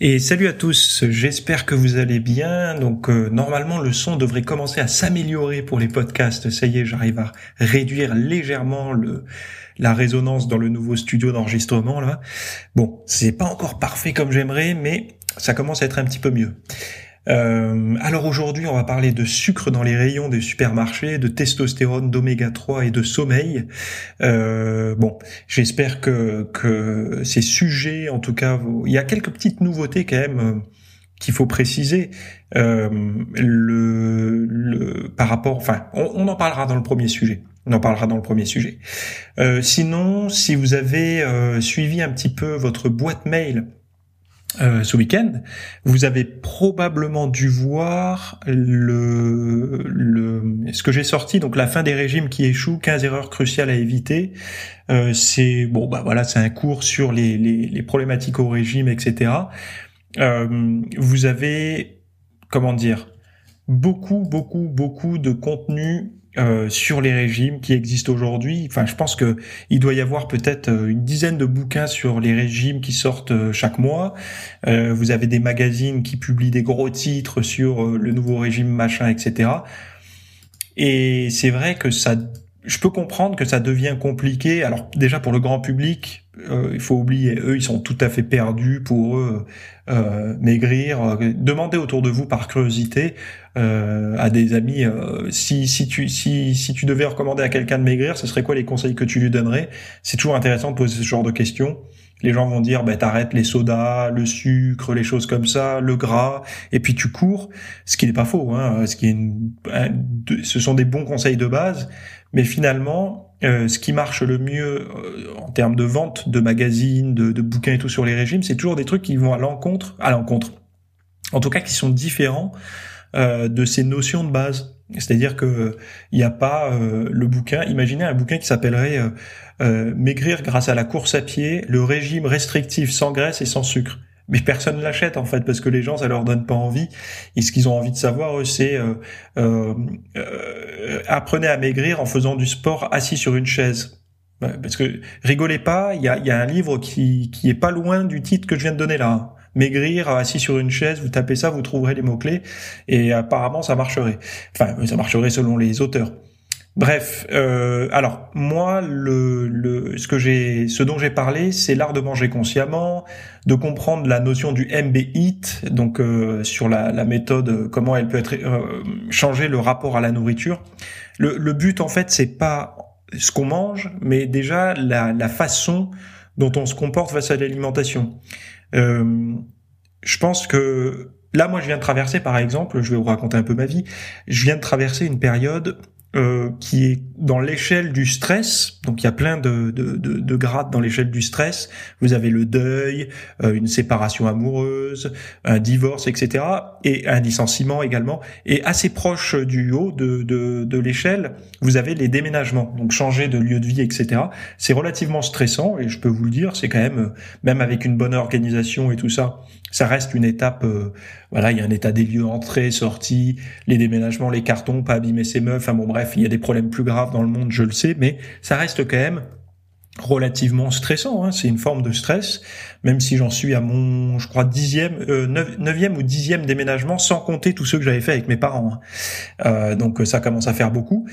Et salut à tous, j'espère que vous allez bien. Donc euh, normalement le son devrait commencer à s'améliorer pour les podcasts. Ça y est, j'arrive à réduire légèrement la résonance dans le nouveau studio d'enregistrement là. Bon, c'est pas encore parfait comme j'aimerais, mais ça commence à être un petit peu mieux. Euh, alors aujourd'hui, on va parler de sucre dans les rayons des supermarchés, de testostérone, d'oméga 3 et de sommeil. Euh, bon, j'espère que, ces sujets, en tout cas, il y a quelques petites nouveautés quand même euh, qu'il faut préciser. Par rapport, enfin, on, en parlera dans le premier sujet. On en parlera dans le premier sujet. Sinon, si vous avez suivi un petit peu votre boîte mail euh, ce week-end, vous avez probablement dû voir le, le ce que j'ai sorti, donc la fin des régimes qui échouent, 15 erreurs cruciales à éviter. Euh, c'est bon, bah voilà, c'est un cours sur les, les, les, problématiques au régime, etc. Euh, vous avez, comment dire, beaucoup, beaucoup, beaucoup de contenu euh, sur les régimes qui existent aujourd'hui. Enfin, je pense que il doit y avoir peut-être euh, une dizaine de bouquins sur les régimes qui sortent euh, chaque mois. Euh, vous avez des magazines qui publient des gros titres sur le nouveau régime machin, etc. Et c'est vrai que ça, je peux comprendre que ça devient compliqué. Alors déjà pour le grand public, euh, il faut oublier, eux, ils sont tout à fait perdus pour eux euh, maigrir. Demandez autour de vous par curiosité euh, à des amis euh, si si tu si si tu devais recommander à quelqu'un de maigrir, ce serait quoi les conseils que tu lui donnerais? C'est toujours intéressant de poser ce genre de questions. Les gens vont dire, bah, t'arrêtes les sodas, le sucre, les choses comme ça, le gras, et puis tu cours. Ce qui n'est pas faux, hein, ce qui est une, ce sont des bons conseils de base, mais finalement, euh, ce qui marche le mieux euh, en termes de vente de magazines, de, bouquins et tout sur les régimes, c'est toujours des trucs qui vont à l'encontre, à l'encontre, en tout cas qui sont différents euh, de ces notions de base. C'est-à-dire que il n'y a pas le bouquin. Imaginez un bouquin qui s'appellerait Maigrir grâce à la course à pied, le régime restrictif sans graisse et sans sucre mais personne l'achète en fait parce que les gens ça leur donne pas envie. Et ce qu'ils ont envie de savoir c'est euh, euh, euh, apprenez à maigrir en faisant du sport assis sur une chaise. Parce que rigolez pas il y a, y a un livre qui qui est pas loin du titre que je viens de donner là maigrir assis sur une chaise vous tapez ça vous trouverez les mots clés et apparemment ça marcherait. Enfin ça marcherait selon les auteurs Bref, euh, alors moi, le, le, ce que j'ai, ce dont j'ai parlé, c'est l'art de manger consciemment, de comprendre la notion du MBIT, donc euh, sur la, la, méthode, comment elle peut être euh, changer le rapport à la nourriture. Le, le but en fait, c'est pas ce qu'on mange, mais déjà la, la, façon dont on se comporte face à l'alimentation. Euh, je pense que là, moi, je viens de traverser, par exemple, je vais vous raconter un peu ma vie. Je viens de traverser une période euh, qui est dans l'échelle du stress. Donc il y a plein de, de, de, de grades dans l'échelle du stress. Vous avez le deuil, euh, une séparation amoureuse, un divorce, etc. Et un licenciement également. Et assez proche du haut de, de, de l'échelle, vous avez les déménagements. Donc changer de lieu de vie, etc. C'est relativement stressant et je peux vous le dire, c'est quand même, même avec une bonne organisation et tout ça, ça reste une étape. Euh, voilà, il y a un état des lieux entrée, sortie, les déménagements, les cartons, pas abîmer ses meufs. Enfin bon, bref, il y a des problèmes plus graves dans le monde, je le sais, mais ça reste quand même relativement stressant. Hein. C'est une forme de stress, même si j'en suis à mon, je crois, dixième, euh, neuvième ou dixième déménagement, sans compter tous ceux que j'avais fait avec mes parents. Hein. Euh, donc ça commence à faire beaucoup.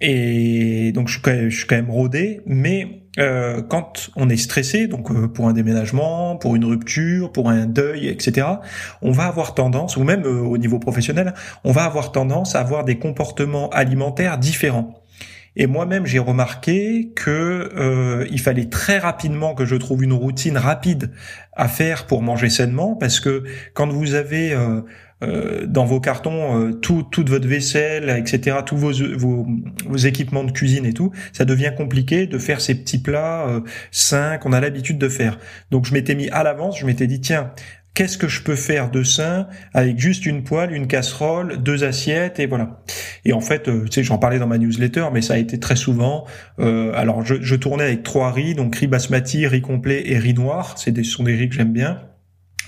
Et donc je suis quand même, rodé, mais euh, quand on est stressé, donc euh, pour un déménagement, pour une rupture, pour un deuil, etc., on va avoir tendance, ou même euh, au niveau professionnel, on va avoir tendance à avoir des comportements alimentaires différents. Et moi-même, j'ai remarqué que euh, il fallait très rapidement que je trouve une routine rapide à faire pour manger sainement, parce que quand vous avez euh, euh, dans vos cartons euh, tout, toute votre vaisselle, etc., tous vos, vos, vos, équipements de cuisine et tout, ça devient compliqué de faire ces petits plats euh, sains qu'on a l'habitude de faire. Donc je m'étais mis à l'avance, je m'étais dit tiens, qu'est-ce que je peux faire de sain avec juste une poêle, une casserole, deux assiettes et voilà. Et en fait, euh, tu sais, j'en parlais dans ma newsletter, mais ça a été très souvent. Euh, alors, je, je, tournais avec trois riz, donc riz basmati, riz complet et riz noir. C'est des, ce sont des riz que j'aime bien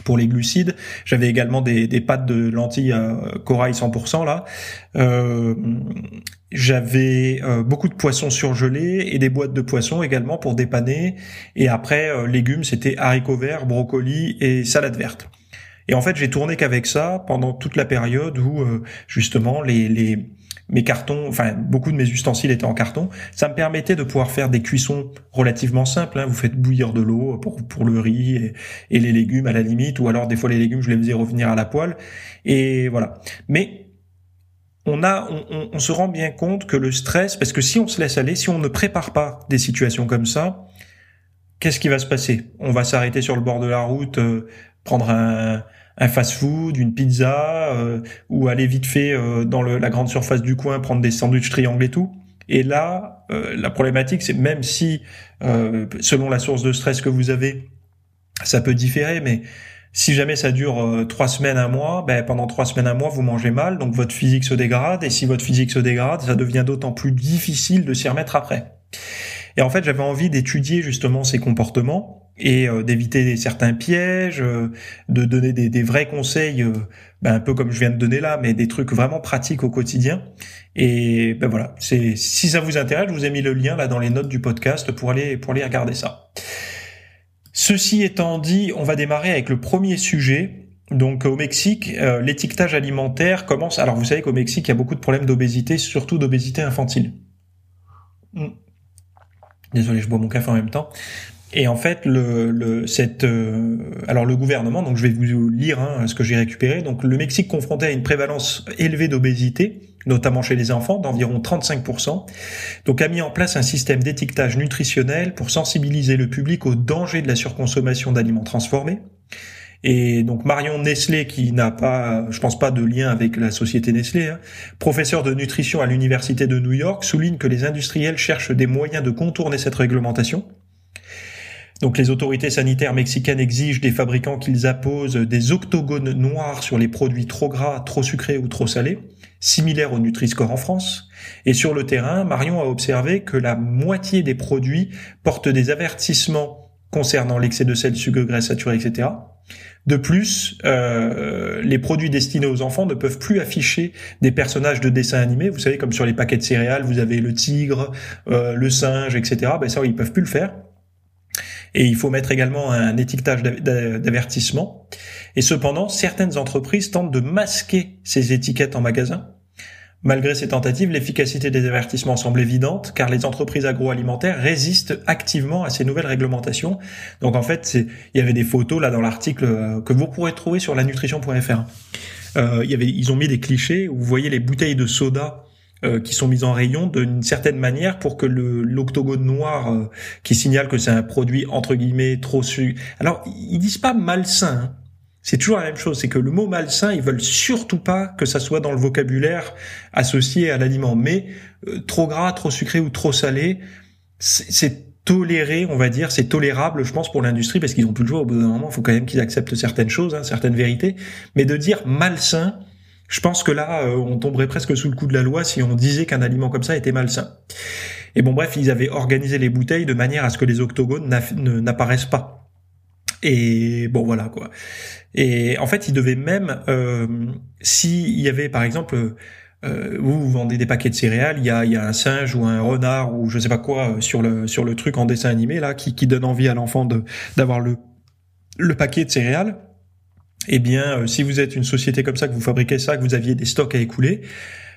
pour les glucides. J'avais également des, des pâtes de lentilles euh, corail 100% là. Euh, j'avais euh, beaucoup de poissons surgelés et des boîtes de poissons également pour dépanner. Et après, euh, légumes, c'était haricots verts, brocolis et salade verte. Et en fait, j'ai tourné qu'avec ça pendant toute la période où justement les, les mes cartons, enfin beaucoup de mes ustensiles étaient en carton. Ça me permettait de pouvoir faire des cuissons relativement simples. Hein. Vous faites bouillir de l'eau pour, pour le riz et, les légumes à la limite, ou alors des fois les légumes je les faisais revenir à la poêle. Et voilà. Mais on a, on, on, se rend bien compte que le stress, parce que si on se laisse aller, si on ne prépare pas des situations comme ça, qu'est-ce qui va se passer? On va s'arrêter sur le bord de la route, euh, prendre un, un fast-food, une pizza, euh, ou aller vite fait euh, dans le, la grande surface du coin prendre des sandwichs triangles et tout. Et là, euh, la problématique, c'est même si, selon la source de stress que vous avez, ça peut différer, mais si jamais ça dure trois semaines, un mois, ben pendant trois semaines, un mois, vous mangez mal, donc votre physique se dégrade, et si votre physique se dégrade, ça devient d'autant plus difficile de s'y remettre après. Et en fait, j'avais envie d'étudier justement ces comportements et euh, d'éviter certains pièges, euh, de donner des, vrais conseils, euh, ben, un peu comme je viens de donner là, mais des trucs vraiment pratiques au quotidien. Et ben voilà, si ça vous intéresse, je vous ai mis le lien là dans les notes du podcast pour aller pour aller regarder ça. Ceci étant dit, on va démarrer avec le premier sujet. Donc au Mexique, l'étiquetage alimentaire commence. Alors vous savez qu'au Mexique, il y a beaucoup de problèmes d'obésité, surtout d'obésité infantile. Hmm. Désolé, je bois mon café en même temps. Et en fait, le, le cette, euh, alors le gouvernement, donc je vais vous lire hein, ce que j'ai récupéré. Donc le Mexique confronté à une prévalence élevée d'obésité, notamment chez les enfants, d'environ 35%, donc a mis en place un système d'étiquetage nutritionnel pour sensibiliser le public au danger de la surconsommation d'aliments transformés. Et donc Marion Nestlé, qui n'a pas, je pense pas de lien avec la société Nestlé, hein, professeur de nutrition à l'université de New York, souligne que les industriels cherchent des moyens de contourner cette réglementation. Donc les autorités sanitaires mexicaines exigent des fabricants qu'ils apposent des octogones noirs sur les produits trop gras, trop sucrés ou trop salés, similaires au Nutri-Score en France. Et sur le terrain, Marion a observé que la moitié des produits portent des avertissements concernant l'excès de sel, sucre, graisse saturée, etc. De plus, euh, les produits destinés aux enfants ne peuvent plus afficher des personnages de dessins animés. Vous savez, comme sur les paquets de céréales, vous avez le tigre, euh, le singe, etc. Ben ça, ils peuvent plus le faire. Et il faut mettre également un étiquetage d'avertissement. Et cependant, certaines entreprises tentent de masquer ces étiquettes en magasin. Malgré ces tentatives, l'efficacité des avertissements semble évidente, car les entreprises agroalimentaires résistent activement à ces nouvelles réglementations. Donc en fait, il y avait des photos là dans l'article euh, que vous pourrez trouver sur lanutrition.fr. Euh, il y avait, ils ont mis des clichés où vous voyez les bouteilles de soda euh, qui sont mises en rayon d'une certaine manière pour que le l'octogone noir euh, qui signale que c'est un produit entre guillemets trop su. Alors ils disent pas malsain. Hein. C'est toujours la même chose, c'est que le mot malsain, ils veulent surtout pas que ça soit dans le vocabulaire associé à l'aliment. Mais euh, trop gras, trop sucré ou trop salé, c'est toléré, on va dire, c'est tolérable, je pense, pour l'industrie, parce qu'ils ont plus le. Au bout d'un moment, il faut quand même qu'ils acceptent certaines choses, hein, certaines vérités. Mais de dire malsain, je pense que là, euh, on tomberait presque sous le coup de la loi si on disait qu'un aliment comme ça était malsain. Et bon, bref, ils avaient organisé les bouteilles de manière à ce que les octogones n'apparaissent pas. Et bon, voilà quoi. Et en fait, ils devaient même, euh, s'il y avait par exemple, euh, vous, vendez des paquets de céréales, il y a, y a un singe ou un renard ou je sais pas quoi euh, sur le sur le truc en dessin animé là qui, qui donne envie à l'enfant de d'avoir le le paquet de céréales eh bien, euh, si vous êtes une société comme ça, que vous fabriquez ça, que vous aviez des stocks à écouler,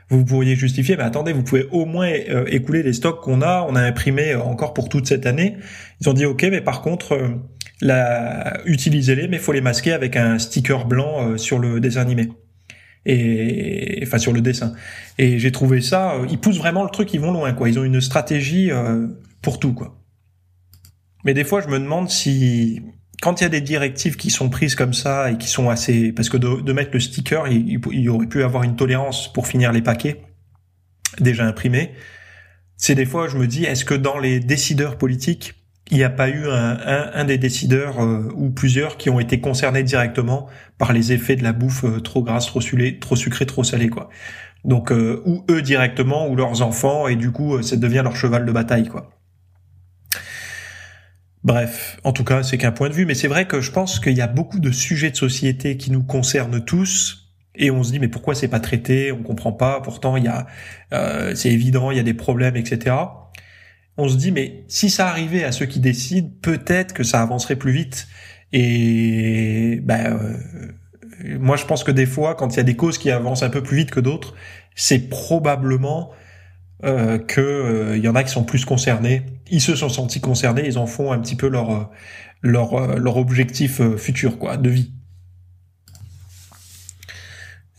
vous pourriez justifier, mais attendez, vous pouvez au moins euh, écouler les stocks qu'on a, on a imprimé euh, encore pour toute cette année. Ils ont dit, ok, mais par contre, la, utilisez-les, mais faut les masquer avec un sticker blanc sur le dessin animé. Et enfin sur le dessin. Et j'ai trouvé ça, ils poussent vraiment le truc, ils vont loin, quoi. Ils ont une stratégie pour tout, quoi. Mais des fois, je me demande si quand il y a des directives qui sont prises comme ça et qui sont assez, parce que de, mettre le sticker, il, aurait pu avoir une tolérance pour finir les paquets déjà imprimés. C'est des fois, je me dis, est-ce que dans les décideurs politiques, il n'y a pas eu un, des décideurs euh, ou plusieurs qui ont été concernés directement par les effets de la bouffe euh, trop grasse, trop sucrée, trop sucrée, trop salée, quoi. Donc, euh, ou eux directement, ou leurs enfants, et du coup, ça devient leur cheval de bataille, quoi. Bref, en tout cas, c'est qu'un point de vue, mais c'est vrai que je pense qu'il y a beaucoup de sujets de société qui nous concernent tous, et on se dit mais pourquoi c'est pas traité, on comprend pas. Pourtant, il y a, c'est évident, il y a des problèmes, etc on se dit mais si ça arrivait à ceux qui décident, peut-être que ça avancerait plus vite. Et ben, euh, moi je pense que des fois, quand il y a des causes qui avancent un peu plus vite que d'autres, c'est probablement euh, que euh, y en a qui sont plus concernés. Ils se sont sentis concernés, ils en font un petit peu leur leur leur objectif futur quoi de vie.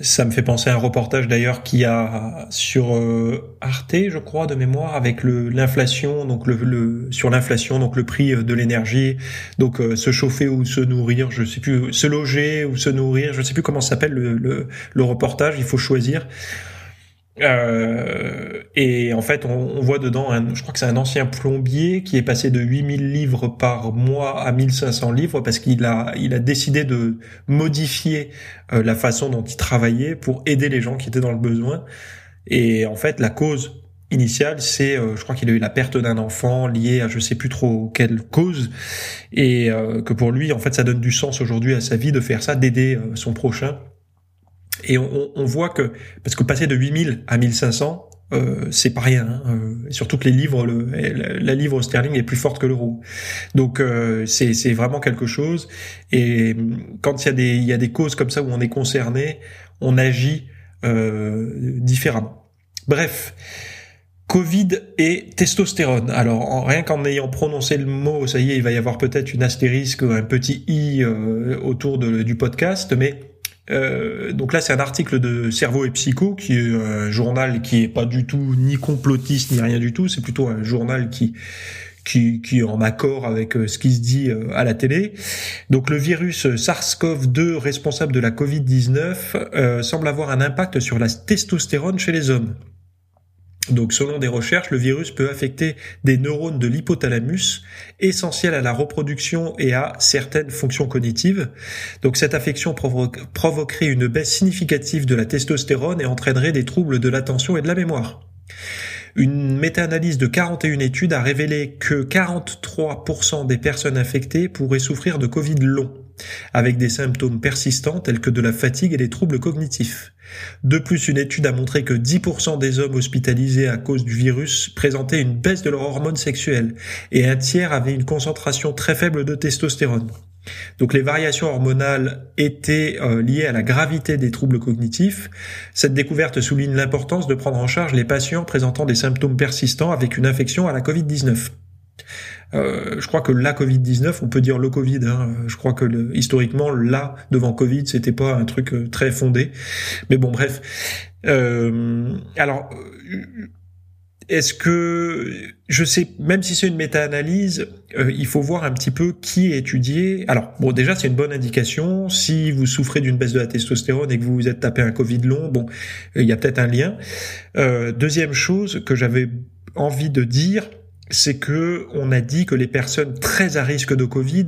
Ça me fait penser à un reportage d'ailleurs qui a sur euh, Arte, je crois, de mémoire, avec le l'inflation, donc le, le, sur l'inflation, donc le prix euh, de l'énergie, donc euh, se chauffer ou se nourrir, je sais plus, se loger ou se nourrir, je sais plus comment s'appelle le, le, le reportage. Il faut choisir. Euh, et en fait, on, on voit dedans, un, je crois que c'est un ancien plombier qui est passé de 8000 livres par mois à 1500 livres parce qu'il a, il a décidé de modifier euh, la façon dont il travaillait pour aider les gens qui étaient dans le besoin. Et en fait, la cause initiale, c'est, euh, je crois qu'il a eu la perte d'un enfant liée à je sais plus trop quelle cause, et euh, que pour lui, en fait, ça donne du sens aujourd'hui à sa vie de faire ça, d'aider son prochain. Et on, on, voit que, parce que passer de 8000 à 1500, euh, c'est pas rien. Hein, euh, surtout que les livres, le, la livre sterling est plus forte que l'euro. Donc euh, c'est vraiment quelque chose. Et quand il y a des y a des causes comme ça où on est concerné, on agit euh, différemment. Bref. Covid et testostérone. Alors en, rien qu'en ayant prononcé le mot, ça y est, il va y avoir peut-être une astérisque, un petit i euh, autour du podcast, mais euh, donc là, c'est un article de Cerveau et Psycho, qui est un journal qui est pas du tout ni complotiste ni rien du tout. C'est plutôt un journal qui qui, est en accord avec euh, ce qui se dit euh, à la télé. Donc le virus SARS-CoV-2 responsable de la Covid-19 semble avoir un impact sur la testostérone chez les hommes. Donc selon des recherches, le virus peut affecter des neurones de l'hypothalamus, essentiels à la reproduction et à certaines fonctions cognitives. Donc cette affection provoquerait une baisse significative de la testostérone et entraînerait des troubles de l'attention et de la mémoire. Une méta-analyse de 41 études a révélé que 43% des personnes infectées pourraient souffrir de Covid long, avec des symptômes persistants tels que de la fatigue et des troubles cognitifs. De plus, une étude a montré que 10% des hommes hospitalisés à cause du virus présentaient une baisse de leurs hormones sexuelles et un tiers avaient une concentration très faible de testostérone. Donc les variations hormonales étaient euh, liées à la gravité des troubles cognitifs. Cette découverte souligne l'importance de prendre en charge les patients présentant des symptômes persistants avec une infection à la Covid-19. Euh, je crois que la Covid-19, on peut dire le Covid. Hein, je crois que le, historiquement, là devant Covid, c'était pas un truc euh, très fondé. Mais bon, bref. Euh, alors, est-ce que je sais, même si c'est une méta-analyse, il faut voir un petit peu qui est étudié. Alors, bon, déjà, c'est une bonne indication. Si vous souffrez d'une baisse de la testostérone et que vous vous êtes tapé un Covid long, bon, il y a peut-être un lien. deuxième chose que j'avais envie de dire, c'est que on a dit que les personnes très à risque de Covid,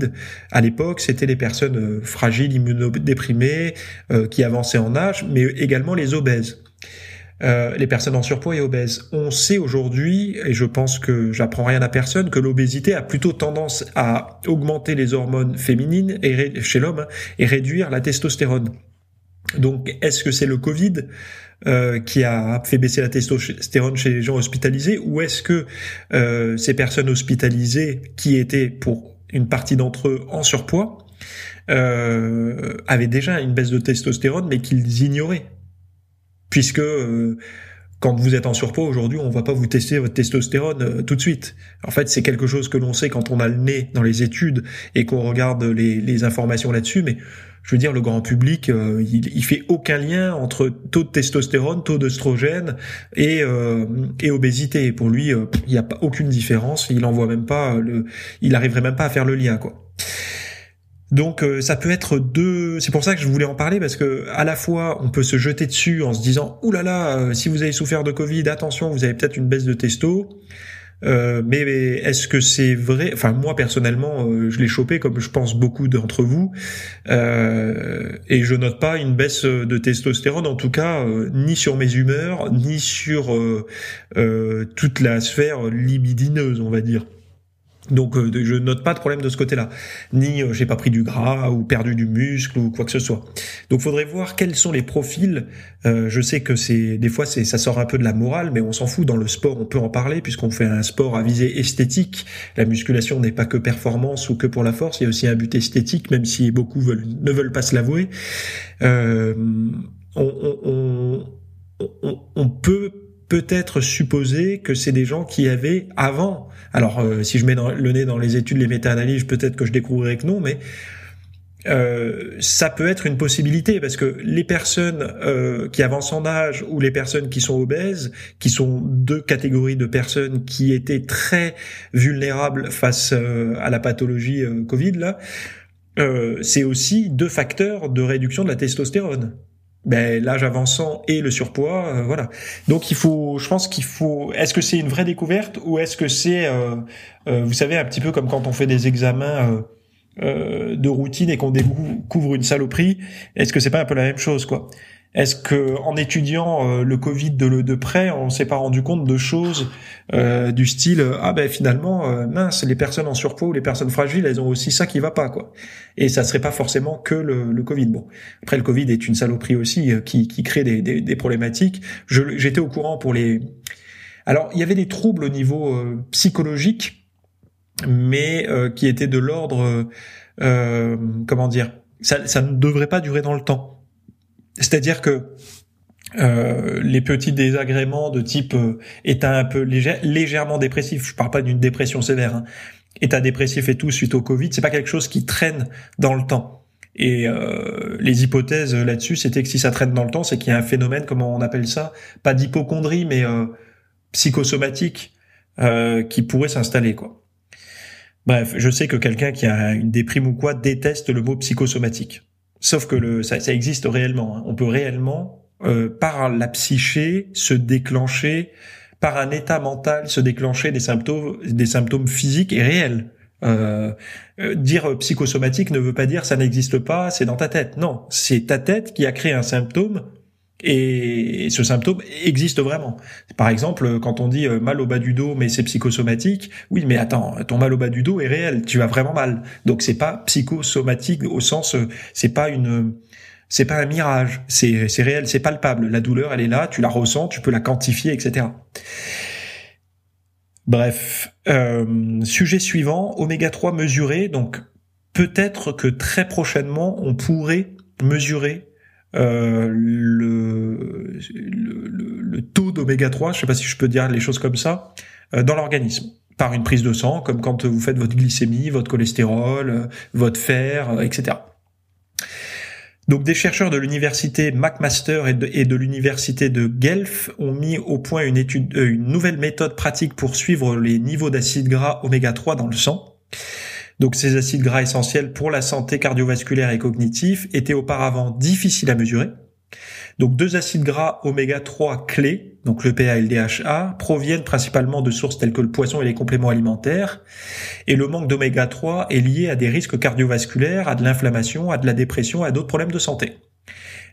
à l'époque, c'était les personnes euh, fragiles, immunodéprimées, euh, qui avançaient en âge, mais également les obèses. Euh, les personnes en surpoids et obèses. On sait aujourd'hui, et je pense que j'apprends rien à personne, que l'obésité a plutôt tendance à augmenter les hormones féminines chez l'homme hein, et réduire la testostérone. Donc, est-ce que c'est le Covid euh, qui a fait baisser la testostérone chez les gens hospitalisés, ou est-ce que euh, ces personnes hospitalisées qui étaient pour une partie d'entre eux en surpoids euh, avaient déjà une baisse de testostérone, mais qu'ils ignoraient, puisque quand vous êtes en surpoids aujourd'hui, on va pas vous tester votre testostérone euh, tout de suite. En fait, c'est quelque chose que l'on sait quand on a le nez dans les études et qu'on regarde les, les informations là-dessus, mais je veux dire, le grand public, euh, il, il fait aucun lien entre taux de testostérone, taux d'œstrogène et, euh, et obésité. Pour lui, euh, il n'y a pas aucune différence. Il en voit même pas il arriverait même pas à faire le lien, quoi. Donc ça peut être deux. C'est pour ça que je voulais en parler parce que à la fois on peut se jeter dessus en se disant ouh là là si vous avez souffert de Covid attention vous avez peut-être une baisse de testo Euh, mais, est-ce que c'est vrai? Enfin, moi personnellement, euh, je l'ai chopé comme je pense beaucoup d'entre vous, euh, et je note pas une baisse de testostérone, en tout cas, ni sur mes humeurs, ni sur toute la sphère libidineuse, on va dire. Donc euh, je note pas de problème de ce côté-là, ni euh, j'ai pas pris du gras ou perdu du muscle ou quoi que ce soit. Donc faudrait voir quels sont les profils. Euh, je sais que c'est des fois c'est ça sort un peu de la morale, mais on s'en fout. Dans le sport, on peut en parler puisqu'on fait un sport à visée esthétique. La musculation n'est pas que performance ou que pour la force, il y a aussi un but esthétique, même si beaucoup veulent, ne veulent pas se l'avouer. Euh, on, on, on, on peut peut-être supposer que c'est des gens qui avaient avant. Alors, euh, si je mets le nez dans les études, les méta-analyses, peut-être que je découvrirai que non, mais euh, ça peut être une possibilité parce que les personnes euh, qui avancent en âge ou les personnes qui sont obèses, qui sont deux catégories de personnes qui étaient très vulnérables face à la pathologie Covid là, c'est aussi deux facteurs de réduction de la testostérone ben, l'âge avançant et le surpoids, euh, voilà. Donc il faut, je pense qu'il faut. Est-ce que c'est une vraie découverte ou est-ce que c'est, euh, euh, vous savez, un petit peu comme quand on fait des examens de routine et qu'on découvre une saloperie, est-ce que c'est pas un peu la même chose, quoi? Est-ce que en étudiant euh, le Covid de, de près, on s'est pas rendu compte de choses euh, du style ah ben finalement euh, mince les personnes en surpoids ou les personnes fragiles elles ont aussi ça qui va pas quoi et ça serait pas forcément que le, Covid. Bon après le Covid est une saloperie aussi qui, qui crée des, des, des problématiques. J'étais au courant pour les alors il y avait des troubles au niveau psychologique mais qui étaient de l'ordre comment dire ça, ça ne devrait pas durer dans le temps c'est-à-dire que euh, les petits désagréments de type euh, état un peu légèrement dépressif, je parle pas d'une dépression sévère, hein, état dépressif et tout suite au Covid, c'est pas quelque chose qui traîne dans le temps. Et euh, les hypothèses là-dessus, c'était que si ça traîne dans le temps, c'est qu'il y a un phénomène, comment on appelle ça, pas d'hypochondrie, mais psychosomatique, qui pourrait s'installer. Bref, je sais que quelqu'un qui a une déprime ou quoi déteste le mot psychosomatique. Sauf que le, ça, ça existe réellement. Hein. On peut réellement, euh, par la psyché, se déclencher, par un état mental, se déclencher des symptômes, des symptômes physiques et réels. Euh, euh dire psychosomatique ne veut pas dire ça n'existe pas, c'est dans ta tête. Non, c'est ta tête qui a créé un symptôme et ce symptôme existe vraiment. Par exemple, quand on dit euh, mal au bas du dos, mais c'est psychosomatique, oui, mais attends, ton mal au bas du dos est réel, tu vas vraiment mal. Donc c'est pas psychosomatique au sens, euh, c'est pas une, c'est pas un mirage, c'est c'est réel, c'est palpable. La douleur, elle est là, tu la ressens, tu peux la quantifier, etc. Bref, euh, sujet suivant, oméga 3 mesuré. Donc peut-être que très prochainement, on pourrait mesurer euh, le, le, le, taux d'oméga 3, je sais pas si je peux dire les choses comme ça, euh, dans l'organisme par une prise de sang, comme quand vous faites votre glycémie, votre cholestérol, euh, votre fer, etc. Donc des chercheurs de l'université McMaster et de, l'université de Guelph ont mis au point une étude, une nouvelle méthode pratique pour suivre les niveaux d'acides gras oméga 3 dans le sang. Donc ces acides gras essentiels pour la santé cardiovasculaire et cognitive étaient auparavant difficiles à mesurer. Donc deux acides gras oméga 3 clés, donc le PA et le DHA, proviennent principalement de sources telles que le poisson et les compléments alimentaires. Et le manque d'oméga 3 est lié à des risques cardiovasculaires, à de l'inflammation, à de la dépression, à d'autres problèmes de santé.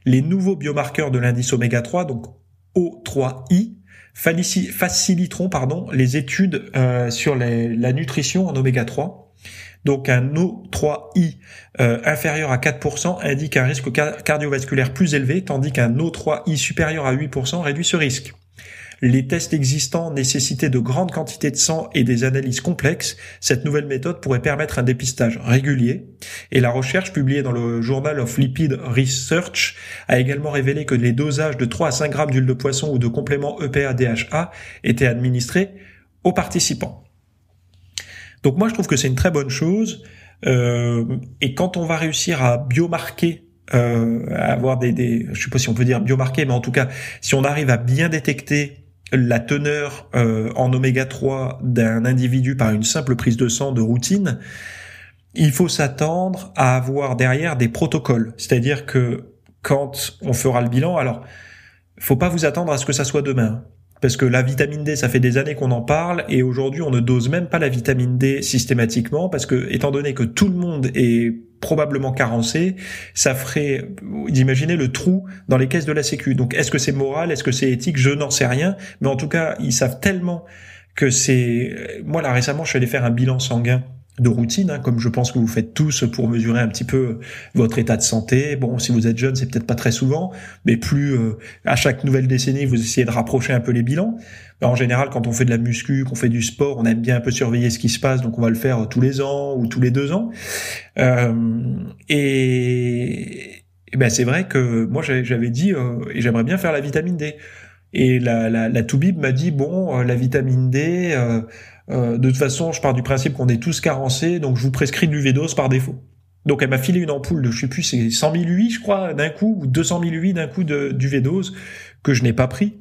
Les nouveaux biomarqueurs de l'indice oméga 3, donc O3i, faciliteront pardon, les études euh, sur la nutrition en oméga 3 donc un O3i euh, inférieur à 4% indique un risque cardiovasculaire plus élevé, tandis qu'un O3i supérieur à 8% réduit ce risque. Les tests existants nécessitaient de grandes quantités de sang et des analyses complexes. Cette nouvelle méthode pourrait permettre un dépistage régulier. Et la recherche publiée dans le Journal of Lipid Research a également révélé que les dosages de 3 à 5 grammes d'huile de poisson ou de compléments EPA-DHA étaient administrés aux participants. Donc moi je trouve que c'est une très bonne chose. Euh, et quand on va réussir à biomarquer, euh, à avoir des, des, je sais pas si on peut dire biomarquer, mais en tout cas, si on arrive à bien détecter la teneur euh, en oméga 3 d'un individu par une simple prise de sang de routine, il faut s'attendre à avoir derrière des protocoles. C'est-à-dire que quand on fera le bilan, alors faut pas vous attendre à ce que ça soit demain. Parce que la vitamine D, ça fait des années qu'on en parle, et aujourd'hui on ne dose même pas la vitamine D systématiquement, parce que étant donné que tout le monde est probablement carencé, ça ferait d'imaginer le trou dans les caisses de la Sécu. Donc est-ce que c'est moral, est-ce que c'est éthique, je n'en sais rien, mais en tout cas ils savent tellement que c'est... Moi là récemment je suis allé faire un bilan sanguin de routine, hein, comme je pense que vous faites tous pour mesurer un petit peu votre état de santé. Bon, si vous êtes jeune, c'est peut-être pas très souvent, mais plus euh, à chaque nouvelle décennie, vous essayez de rapprocher un peu les bilans. en général, quand on fait de la muscu, qu'on fait du sport, on aime bien un peu surveiller ce qui se passe, donc on va le faire tous les ans ou tous les deux ans. Euh, et, ben c'est vrai que moi j'avais dit euh, et j'aimerais bien faire la vitamine D. Et la, la, la Toubib m'a dit bon, la vitamine D euh, de toute façon, je pars du principe qu'on est tous carencés, donc je vous prescris du V-dose par défaut. Donc elle m'a filé une ampoule de, je sais plus, c'est 100 000 UI, je crois, d'un coup, ou 200 000 UI d'un coup de, du V-dose, que je n'ai pas pris.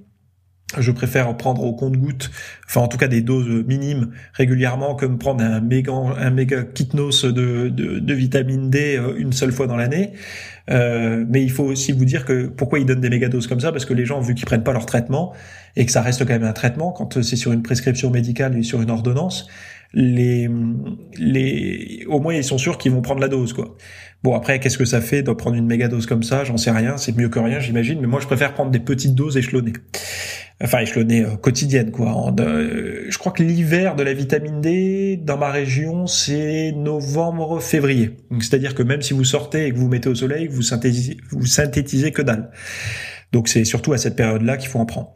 Je préfère prendre au compte-goutte, enfin en tout cas des doses minimes régulièrement, que prendre un méga, un méga kitnos de, de, de vitamine D euh, une seule fois dans l'année. Euh, mais il faut aussi vous dire que pourquoi ils donnent des méga doses comme ça, parce que les gens, vu qu'ils prennent pas leur traitement et que ça reste quand même un traitement quand c'est sur une prescription médicale et sur une ordonnance, les, les, au moins ils sont sûrs qu'ils vont prendre la dose, quoi. Bon après, qu'est-ce que ça fait de prendre une méga dose comme ça? J'en sais rien. C'est mieux que rien, j'imagine. Mais moi, je préfère prendre des petites doses échelonnées. Enfin, échelonnées euh, quotidiennes, quoi. Euh, je crois que l'hiver de la vitamine D dans ma région, c'est novembre-février. C'est-à-dire que même si vous sortez et que vous mettez au soleil, vous synthétisez, vous synthétisez que dalle. Donc c'est surtout à cette période-là qu'il faut en prendre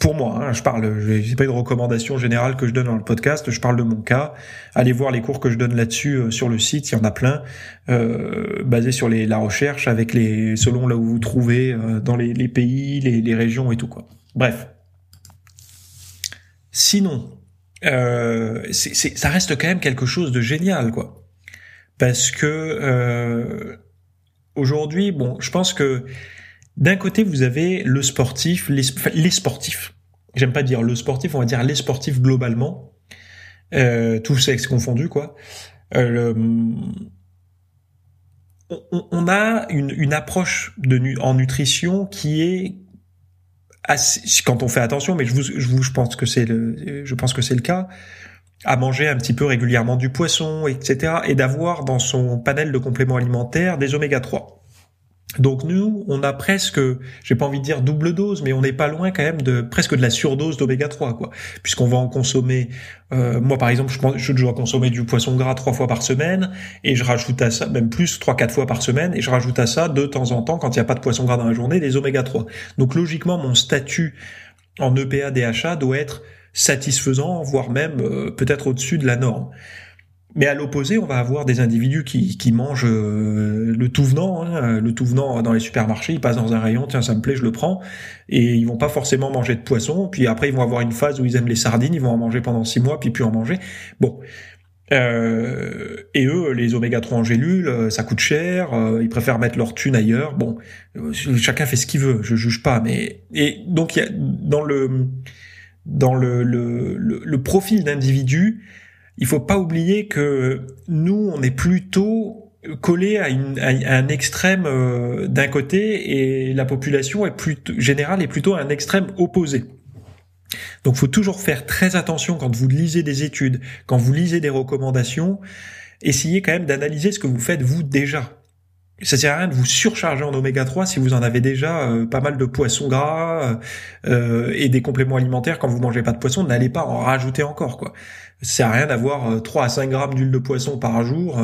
pour moi, hein, je parle, j'ai pas une recommandation générale que je donne dans le podcast, je parle de mon cas. Allez voir les cours que je donne là-dessus euh, sur le site, il y en a plein, euh, basés sur les, la recherche, avec les selon là où vous trouvez euh, dans les, les pays, les, les, régions et tout quoi. Bref. Sinon, euh, c'est, ça reste quand même quelque chose de génial quoi, parce que euh, aujourd'hui, bon, je pense que d'un côté, vous avez le sportif, les, sportifs. J'aime pas dire le sportif, on va dire les sportifs globalement, euh, tous sexes confondus, quoi. Euh, on, a une, approche en nutrition qui est quand on fait attention, mais je vous, je, vous, je pense que c'est le, je pense que c'est le cas, à manger un petit peu régulièrement du poisson, etc., et d'avoir dans son panel de compléments alimentaires des oméga 3. Donc nous, on a presque, j'ai pas envie de dire double dose, mais on n'est pas loin quand même de presque de la surdose d'oméga 3, quoi. Puisqu'on va en consommer, euh, moi par exemple, je, je dois consommer du poisson gras trois fois par semaine, et je rajoute à ça, même plus, trois, quatre fois par semaine, et je rajoute à ça de temps en temps, quand il n'y a pas de poisson gras dans la journée, des oméga 3. Donc logiquement, mon statut en EPA DHA doit être satisfaisant, voire même euh, peut-être au-dessus de la norme. Mais à l'opposé, on va avoir des individus qui, qui mangent euh, le tout venant, hein, le tout venant dans les supermarchés, ils passent dans un rayon, tiens ça me plaît, je le prends, et ils vont pas forcément manger de poisson, puis après ils vont avoir une phase où ils aiment les sardines, ils vont en manger pendant six mois, puis plus en manger. Bon. Euh, et eux, les oméga 3 en euh, ça coûte cher, ils préfèrent mettre leur thune ailleurs. Bon, chacun fait ce qu'il veut, je juge pas, mais et donc y a dans le dans le, le, le profil d'individu, il faut pas oublier que nous, on est plutôt collé à, un extrême euh, d'un côté et la population est plutôt, générale est plutôt à un extrême opposé. Donc, faut toujours faire très attention quand vous lisez des études, quand vous lisez des recommandations, essayez quand même d'analyser ce que vous faites vous déjà ça sert à rien de vous surcharger en oméga 3 si vous en avez déjà euh, pas mal de poissons gras euh, et des compléments alimentaires quand vous mangez pas de poisson, n'allez pas en rajouter encore quoi. Ça sert à rien d'avoir 3 euh, à 5 grammes d'huile de poisson par jour.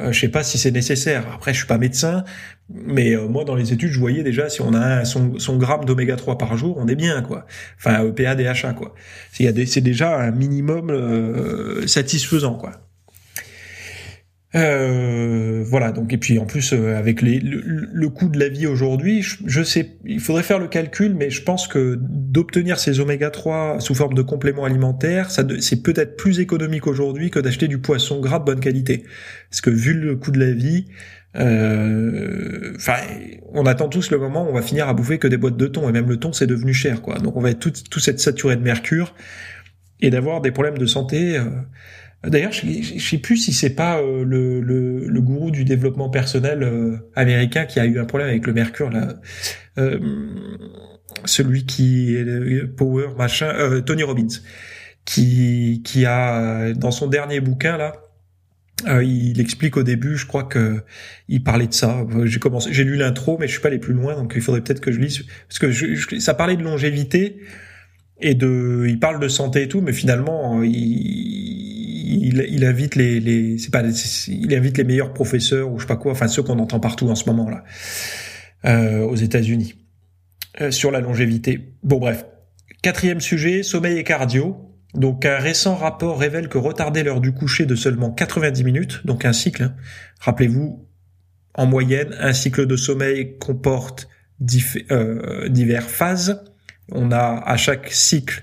Euh, je sais pas si c'est nécessaire. Après, je suis pas médecin, mais moi dans les études, je voyais déjà si on a son, son gramme d'oméga 3 par jour, on est bien quoi. Enfin EPA, DHA quoi. C'est déjà un minimum satisfaisant quoi. Euh, voilà, donc et puis en plus euh, avec le, coût de la vie aujourd'hui, je, sais, il faudrait faire le calcul, mais je pense que d'obtenir ces oméga 3 sous forme de compléments alimentaires, ça c'est peut-être plus économique aujourd'hui que d'acheter du poisson gras de bonne qualité, parce que vu le coût de la vie, euh, enfin, on attend tous le moment où on va finir à bouffer que des boîtes de thon, et même le thon c'est devenu cher, quoi. Donc on va être tout, tout être saturé de mercure et d'avoir des problèmes de santé. D'ailleurs, je, je, sais plus si c'est pas euh, le, le, gourou du développement personnel euh, américain qui a eu un problème avec le mercure là. Euh, celui qui est le Power machin, Tony Robbins, qui qui a dans son dernier bouquin là, il explique au début, je crois que il parlait de ça. J'ai commencé, j'ai lu l'intro, mais je suis pas allé plus loin, donc il faudrait peut-être que je lise parce que je, ça parlait de longévité et de, il parle de santé et tout, mais finalement il il, invite les meilleurs professeurs ou je sais pas quoi, enfin ceux qu'on entend partout en ce moment là, euh, aux États-Unis, euh, sur la longévité. Bon bref, quatrième sujet, sommeil et cardio. Donc un récent rapport révèle que retarder l'heure du coucher de seulement 90 minutes, donc un cycle. Hein. Rappelez-vous, en moyenne, un cycle de sommeil comporte euh, diverses phases. On a à chaque cycle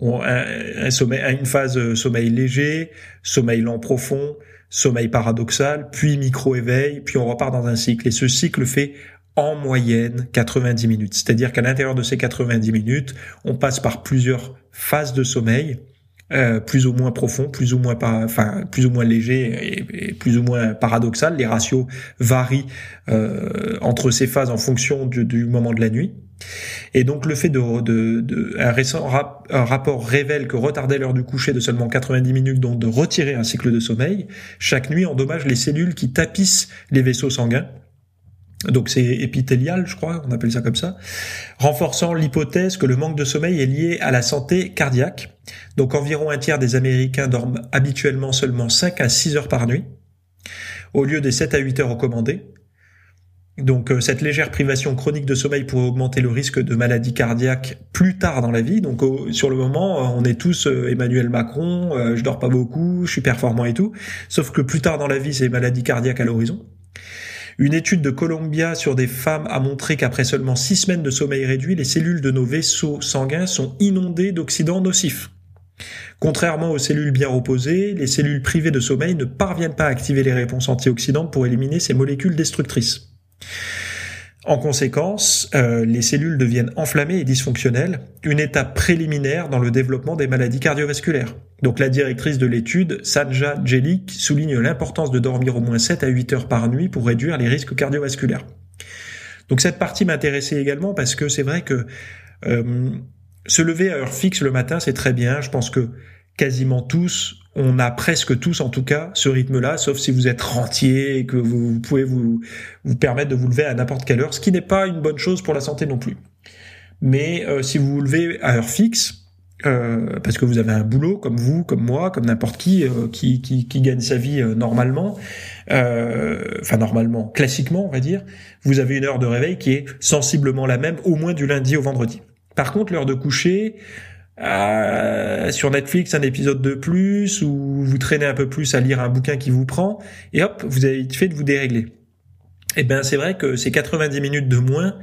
un, sommeil, une phase euh, sommeil léger, sommeil lent profond, sommeil paradoxal, puis micro-éveil, puis on repart dans un cycle. Et ce cycle fait en moyenne 90 minutes. C'est-à-dire qu'à l'intérieur de ces 90 minutes, on passe par plusieurs phases de sommeil, euh, plus ou moins profond, plus ou moins pas, enfin plus ou moins léger et, plus ou moins paradoxal. Les ratios varient euh, entre ces phases en fonction du, du moment de la nuit. Et donc le fait de, de, de un récent rapport révèle que retarder l'heure du coucher de seulement 90 minutes, donc de retirer un cycle de sommeil, chaque nuit endommage les cellules qui tapissent les vaisseaux sanguins. Donc c'est épithélial, je crois, on appelle ça comme ça, renforçant l'hypothèse que le manque de sommeil est lié à la santé cardiaque. Donc environ un tiers des Américains dorment habituellement seulement 5 à 6 heures par nuit, au lieu des 7 à 8 heures recommandées. Donc euh, cette légère privation chronique de sommeil pourrait augmenter le risque de maladie cardiaque plus tard dans la vie. Donc sur le moment, euh, on est tous euh, Emmanuel Macron, je dors pas beaucoup, je suis performant et tout. Sauf que plus tard dans la vie, c'est maladie cardiaque à l'horizon. Une étude de Columbia sur des femmes a montré qu'après seulement six semaines de sommeil réduit, les cellules de nos vaisseaux sanguins sont inondées d'oxydants nocifs. Contrairement aux cellules bien reposées, les cellules privées de sommeil ne parviennent pas à activer les réponses antioxydantes pour éliminer ces molécules destructrices. En conséquence, euh, les cellules deviennent enflammées et dysfonctionnelles, une étape préliminaire dans le développement des maladies cardiovasculaires. Donc la directrice de l'étude, Sanja Jelik, souligne l'importance de dormir au moins 7 à 8 heures par nuit pour réduire les risques cardiovasculaires. Donc cette partie m'intéressait également parce que c'est vrai que euh, se lever à heure fixe le matin, c'est très bien. Je pense que quasiment tous on a presque tous en tout cas ce rythme-là, sauf si vous êtes rentier et que vous, pouvez vous, permettre de vous lever à n'importe quelle heure, ce qui n'est pas une bonne chose pour la santé non plus. Mais euh, si vous vous levez à heure fixe, euh, parce que vous avez un boulot comme vous, comme moi, comme n'importe qui, euh, qui, qui, qui gagne sa vie normalement, enfin normalement, classiquement on va dire, vous avez une heure de réveil qui est sensiblement la même, au moins du lundi au vendredi. Par contre, l'heure de coucher, euh, sur Netflix un épisode de plus ou vous traînez un peu plus à lire un bouquin qui vous prend et hop vous avez fait de vous dérégler. Eh ben c'est vrai que ces 90 minutes de moins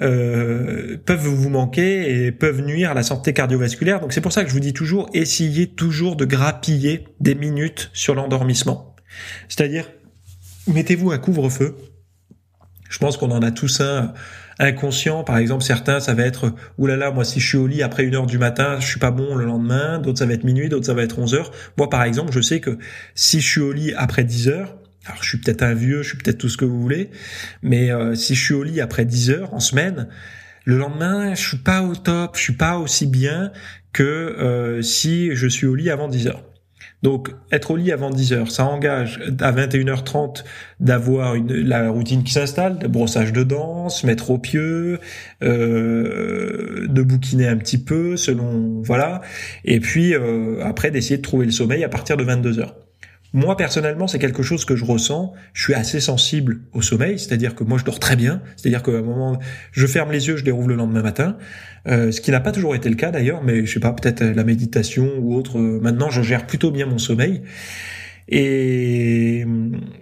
euh, peuvent vous manquer et peuvent nuire à la santé cardiovasculaire. Donc c'est pour ça que je vous dis toujours essayez toujours de grappiller des minutes sur l'endormissement. C'est-à-dire mettez-vous un couvre-feu. Je pense qu'on en a tous un inconscient. Par exemple, certains, ça va être, oulala, moi, si je suis au lit après une heure du matin, je suis pas bon le lendemain. D'autres, ça va être minuit. D'autres, ça va être 11 heures. Moi, par exemple, je sais que si je suis au lit après 10 heures, alors je suis peut-être un vieux, je suis peut-être tout ce que vous voulez, mais euh, si je suis au lit après 10 heures en semaine, le lendemain, je suis pas au top, je suis pas aussi bien que euh, si je suis au lit avant 10 heures. Donc, être au lit avant 10 heures, ça engage à 21h30 d'avoir une, la routine qui s'installe, de brossage de dents, se mettre au pieu, euh, de bouquiner un petit peu, selon voilà, et puis euh, après d'essayer de trouver le sommeil à partir de 22 heures. Moi personnellement, c'est quelque chose que je ressens. Je suis assez sensible au sommeil, c'est-à-dire que moi je dors très bien, c'est-à-dire qu'à un moment, je ferme les yeux, je les rouvre le lendemain matin. Euh, ce qui n'a pas toujours été le cas d'ailleurs, mais je sais pas, peut-être la méditation ou autre. Euh, maintenant, je gère plutôt bien mon sommeil. Et,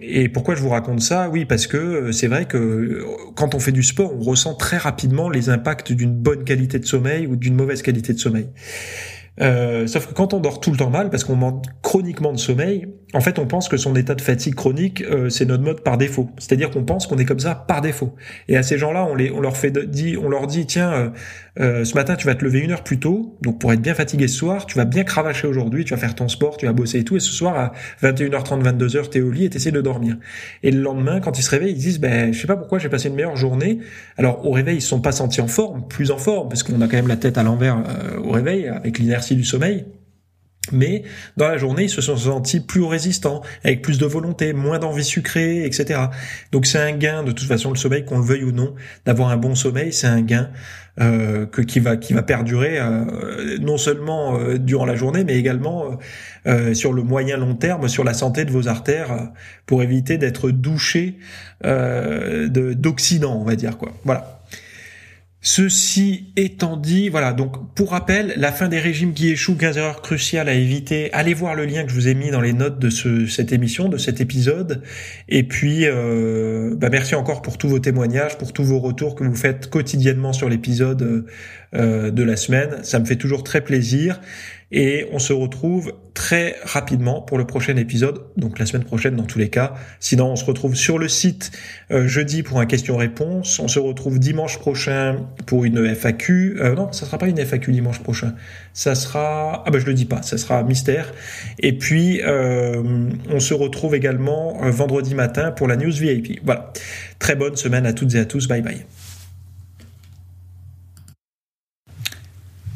et pourquoi je vous raconte ça? Oui, parce que euh, c'est vrai que quand on fait du sport, on ressent très rapidement les impacts d'une bonne qualité de sommeil ou d'une mauvaise qualité de sommeil. Euh, sauf que quand on dort tout le temps mal, parce qu'on manque chroniquement de sommeil, en fait, on pense que son état de fatigue chronique, euh, c'est notre mode par défaut. C'est-à-dire qu'on pense qu'on est comme ça par défaut. Et à ces gens-là, on, les, on leur fait dit, on leur dit, tiens, euh, euh, ce matin, tu vas te lever une heure plus tôt, donc pour être bien fatigué ce soir, tu vas bien cravacher aujourd'hui, tu vas faire ton sport, tu vas bosser et tout, et ce soir à 21h30, 22h, t'es au lit et t'essaies de dormir. Et le lendemain, quand ils se réveillent, ils disent, ben, je sais pas pourquoi j'ai passé une meilleure journée. Alors au réveil, ils se sont pas sentis en forme, plus en forme, parce qu'on a quand même la tête à l'envers au réveil avec l'inertie du sommeil. Mais dans la journée, ils se sont sentis plus résistants, avec plus de volonté, moins d'envie sucrée, etc. Donc c'est un gain de toute façon le sommeil, qu'on le veuille ou non, d'avoir un bon sommeil, c'est un gain euh, que qui va qui va perdurer euh, non seulement euh, durant la journée, mais également sur le moyen long terme, sur la santé de vos artères, pour éviter d'être douché d'oxydant, on va dire quoi. Voilà. Ceci étant dit, voilà, donc pour rappel, la fin des régimes qui échouent, 15 erreurs cruciales à éviter, allez voir le lien que je vous ai mis dans les notes de ce, cette émission, de cet épisode. Et puis, euh, bah merci encore pour tous vos témoignages, pour tous vos retours que vous faites quotidiennement sur l'épisode euh, de la semaine. Ça me fait toujours très plaisir. Et on se retrouve très rapidement pour le prochain épisode, donc la semaine prochaine dans tous les cas. Sinon, on se retrouve sur le site euh, jeudi pour un question-réponse. On se retrouve dimanche prochain pour une FAQ. Euh, non, ça sera pas une FAQ dimanche prochain. Ça sera... Ah ben je le dis pas, ça sera mystère. Et puis, euh, on se retrouve également euh, vendredi matin pour la news VIP. Voilà. Très bonne semaine à toutes et à tous. Bye bye.